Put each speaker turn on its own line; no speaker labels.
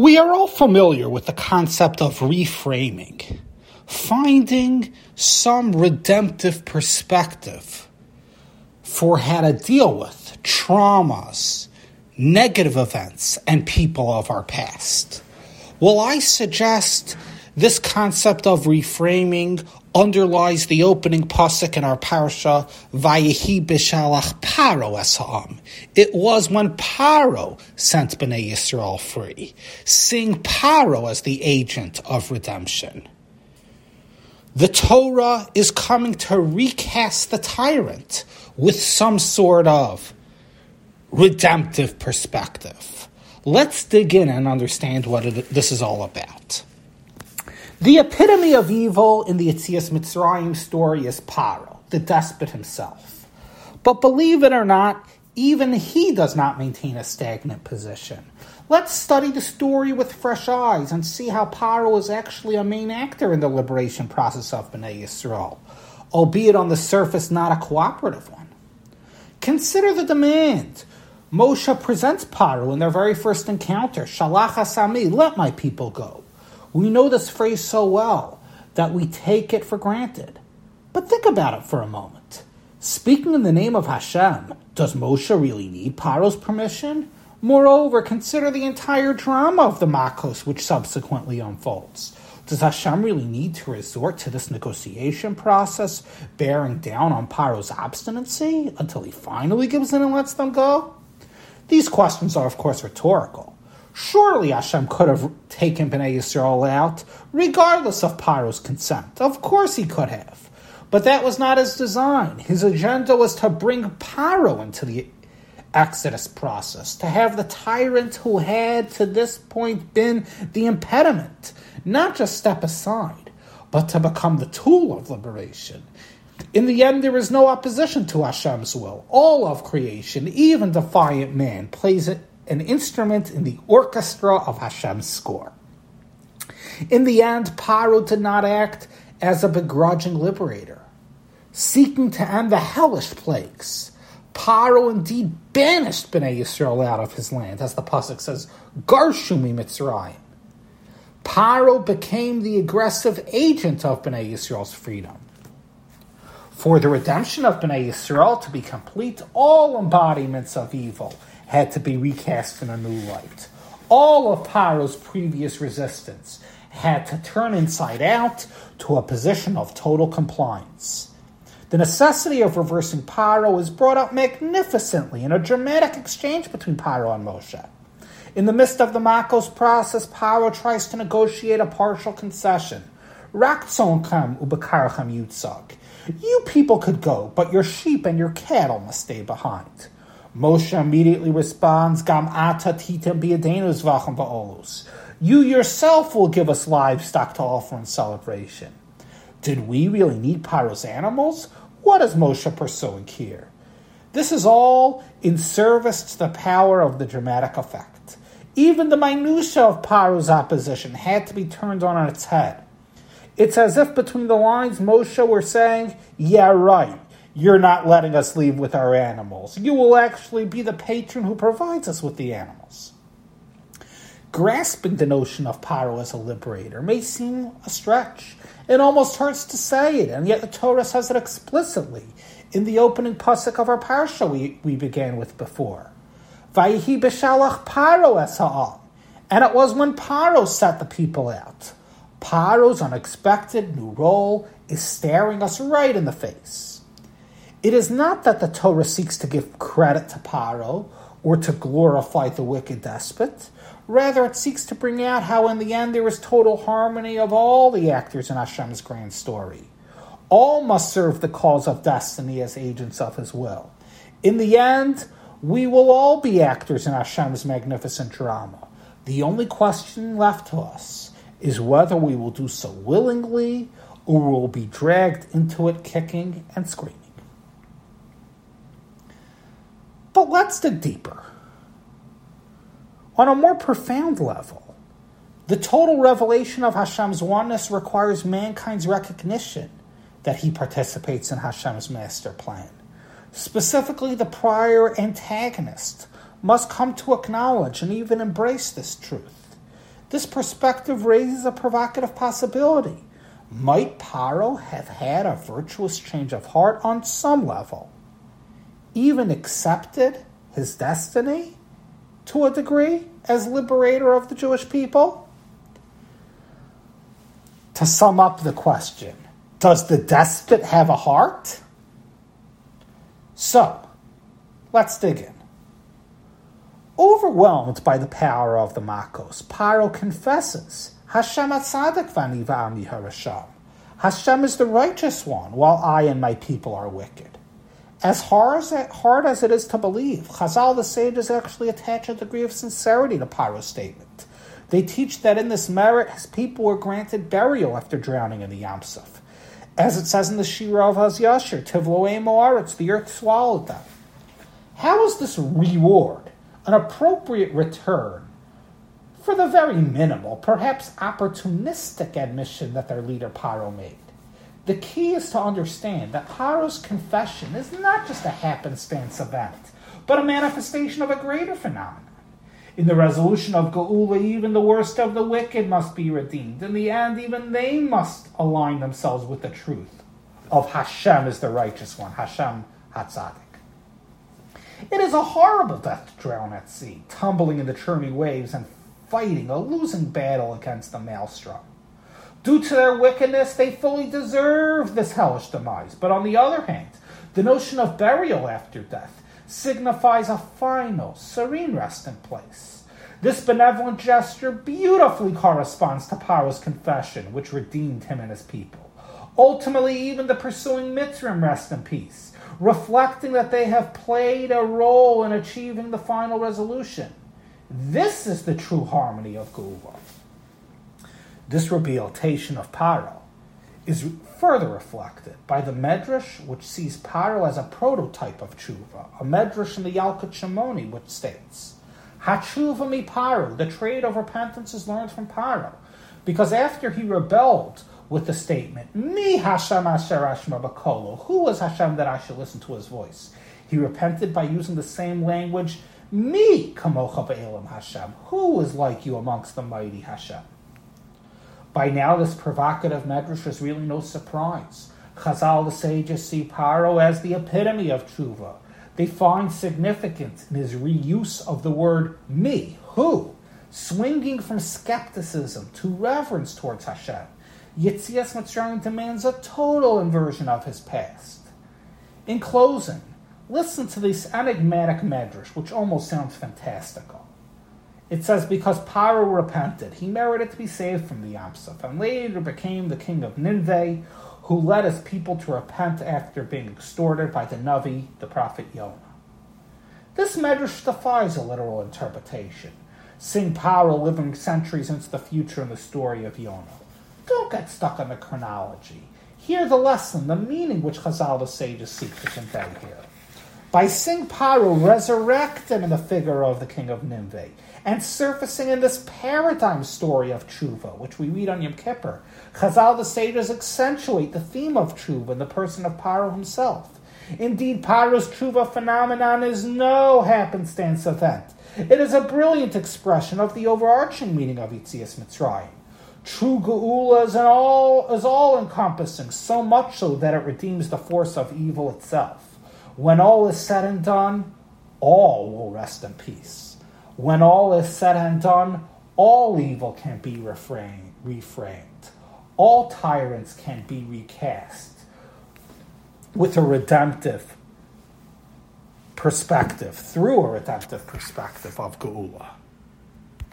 We are all familiar with the concept of reframing, finding some redemptive perspective for how to deal with traumas, negative events, and people of our past. Well, I suggest this concept of reframing underlies the opening pasuk in our parsha, Vayehi b'shalach Paro esam. It was when Paro sent Bnei Yisrael free, seeing Paro as the agent of redemption. The Torah is coming to recast the tyrant with some sort of redemptive perspective. Let's dig in and understand what it, this is all about. The epitome of evil in the Yetzias Mitzrayim story is Paro, the despot himself. But believe it or not, even he does not maintain a stagnant position. Let's study the story with fresh eyes and see how Paro is actually a main actor in the liberation process of Bnei Yisrael, albeit on the surface not a cooperative one. Consider the demand. Moshe presents Paro in their very first encounter, Shalach Asami, let my people go. We know this phrase so well that we take it for granted. But think about it for a moment. Speaking in the name of Hashem, does Moshe really need Paro's permission? Moreover, consider the entire drama of the Makos which subsequently unfolds. Does Hashem really need to resort to this negotiation process, bearing down on Paro's obstinacy until he finally gives in and lets them go? These questions are, of course, rhetorical. Surely Hashem could have taken Bnei Yisrael out, regardless of Paro's consent. Of course he could have. But that was not his design. His agenda was to bring Paro into the Exodus process, to have the tyrant who had to this point been the impediment, not just step aside, but to become the tool of liberation. In the end, there is no opposition to Hashem's will. All of creation, even defiant man, plays it an instrument in the orchestra of Hashem's score. In the end, Paro did not act as a begrudging liberator. Seeking to end the hellish plagues, Paro indeed banished Bnei Yisrael out of his land, as the pasuk says, "Garshumi Mitzrayim." Paro became the aggressive agent of Bnei Yisrael's freedom. For the redemption of Bnei Yisrael to be complete, all embodiments of evil had to be recast in a new light. All of Paro's previous resistance had to turn inside out to a position of total compliance. The necessity of reversing Paro is brought up magnificently in a dramatic exchange between Paro and Moshe. In the midst of the Makos process, Paro tries to negotiate a partial concession. Rakzonkam ubakarcham yutzag. You people could go, but your sheep and your cattle must stay behind. Moshe immediately responds, Gam ata titem biadenus vachem ba'olus. You yourself will give us livestock to offer in celebration. Did we really need Paro's animals? What is Moshe pursuing here? This is all in service to the power of the dramatic effect. Even the minutia of Paro's opposition had to be turned on its head. It's as if between the lines Moshe were saying, Yeah, right you're not letting us leave with our animals. You will actually be the patron who provides us with the animals. Grasping the notion of Paro as a liberator may seem a stretch. It almost hurts to say it, and yet the Torah says it explicitly in the opening pasuk of our parsha we, we began with before. Vayihi b'shalach Paro es And it was when Paro set the people out. Paro's unexpected new role is staring us right in the face. It is not that the Torah seeks to give credit to Paro or to glorify the wicked despot. Rather, it seeks to bring out how, in the end, there is total harmony of all the actors in Hashem's grand story. All must serve the cause of destiny as agents of His will. In the end, we will all be actors in Hashem's magnificent drama. The only question left to us is whether we will do so willingly or will be dragged into it kicking and screaming. But let's dig deeper. On a more profound level, the total revelation of Hashem's oneness requires mankind's recognition that he participates in Hashem's master plan. Specifically, the prior antagonist must come to acknowledge and even embrace this truth. this perspective raises a provocative possibility. Might Paro have had a virtuous change of heart on some level? Even accepted his destiny to a degree as liberator of the Jewish people? To sum up the question, does the despot have a heart? So, let's dig in. Overwhelmed by the power of the Makos, Paro confesses, Hashem atzadik harasham. Hashem is the righteous one, while I and my people are wicked. As hard as, it, hard as it is to believe, Chazal the sages actually attach a degree of sincerity to Paro's statement. They teach that in this merit, his people were granted burial after drowning in the Yam Suf. As it says in the Shira of Hazyashir, Tivloe Moaretz, the earth swallowed them. How is this reward an appropriate return for the very minimal, perhaps opportunistic admission that their leader Paro made? The key is to understand that Paro's confession is not just a happenstance event, but a manifestation of a greater phenomenon. In the resolution of Geula, even the worst of the wicked must be redeemed. In the end, even they must align themselves with the truth of Hashem is the righteous one, Hashem Hatzadik. It is a horrible death to drown at sea, tumbling in the churning waves and fighting a losing battle against the maelstrom. Due to their wickedness, they fully deserve this hellish demise. But on the other hand, the notion of burial after death signifies a final, serene resting place. This benevolent gesture beautifully corresponds to Paro's confession, which redeemed him and his people. Ultimately, even the pursuing Mitzrim rest in peace, reflecting that they have played a role in achieving the final resolution. This is the true harmony of Geula. This rehabilitation of Paro is further reflected by the Medrash, which sees Paro as a prototype of tshuva, a Medrash in the Yalkut Shimoni, which states, Hatshuva mi Paro, the trade of repentance is learned from Paro, because after he rebelled with the statement, Mi Hashem asher bakolo, who was Hashem that I should listen to his voice? He repented by using the same language, Mi kamocha be'elam Hashem, who is like you amongst the mighty Hashem? By now, this provocative medrash is really no surprise. Chazal, the sages, see Paro as the epitome of tshuva. They find significance in his reuse of the word me, who, swinging from skepticism to reverence towards Hashem. Yitzias Mitzrayim demands a total inversion of his past. In closing, listen to this enigmatic medrash, which almost sounds fantastical. It says, Because Paro repented, he merited to be saved from the Yam Suf, and later became the king of Nineveh, who led his people to repent after being extorted by the Navi, the prophet Yonah. This medrash defies a literal interpretation, seeing Paro living centuries into the future in the story of Yonah. Don't get stuck on the chronology. Hear the lesson, the meaning which Chazal the sages seek to convey here. By seeing Paro resurrected in the figure of the king of Nineveh, and surfacing in this paradigm story of tshuva, which we read on Yom Kippur. Chazal the sages accentuate the theme of tshuva in the person of Paro himself. Indeed, Paro's tshuva phenomenon is no happenstance event. It is a brilliant expression of the overarching meaning of Yitzias Mitzrayim. True Geula is, all, is all encompassing, so much so that it redeems the force of evil itself. When all is said and done, all will rest in peace. When all is said and done, all evil can be reframed. All tyrants can be recast with a redemptive perspective, through a redemptive perspective of Geula.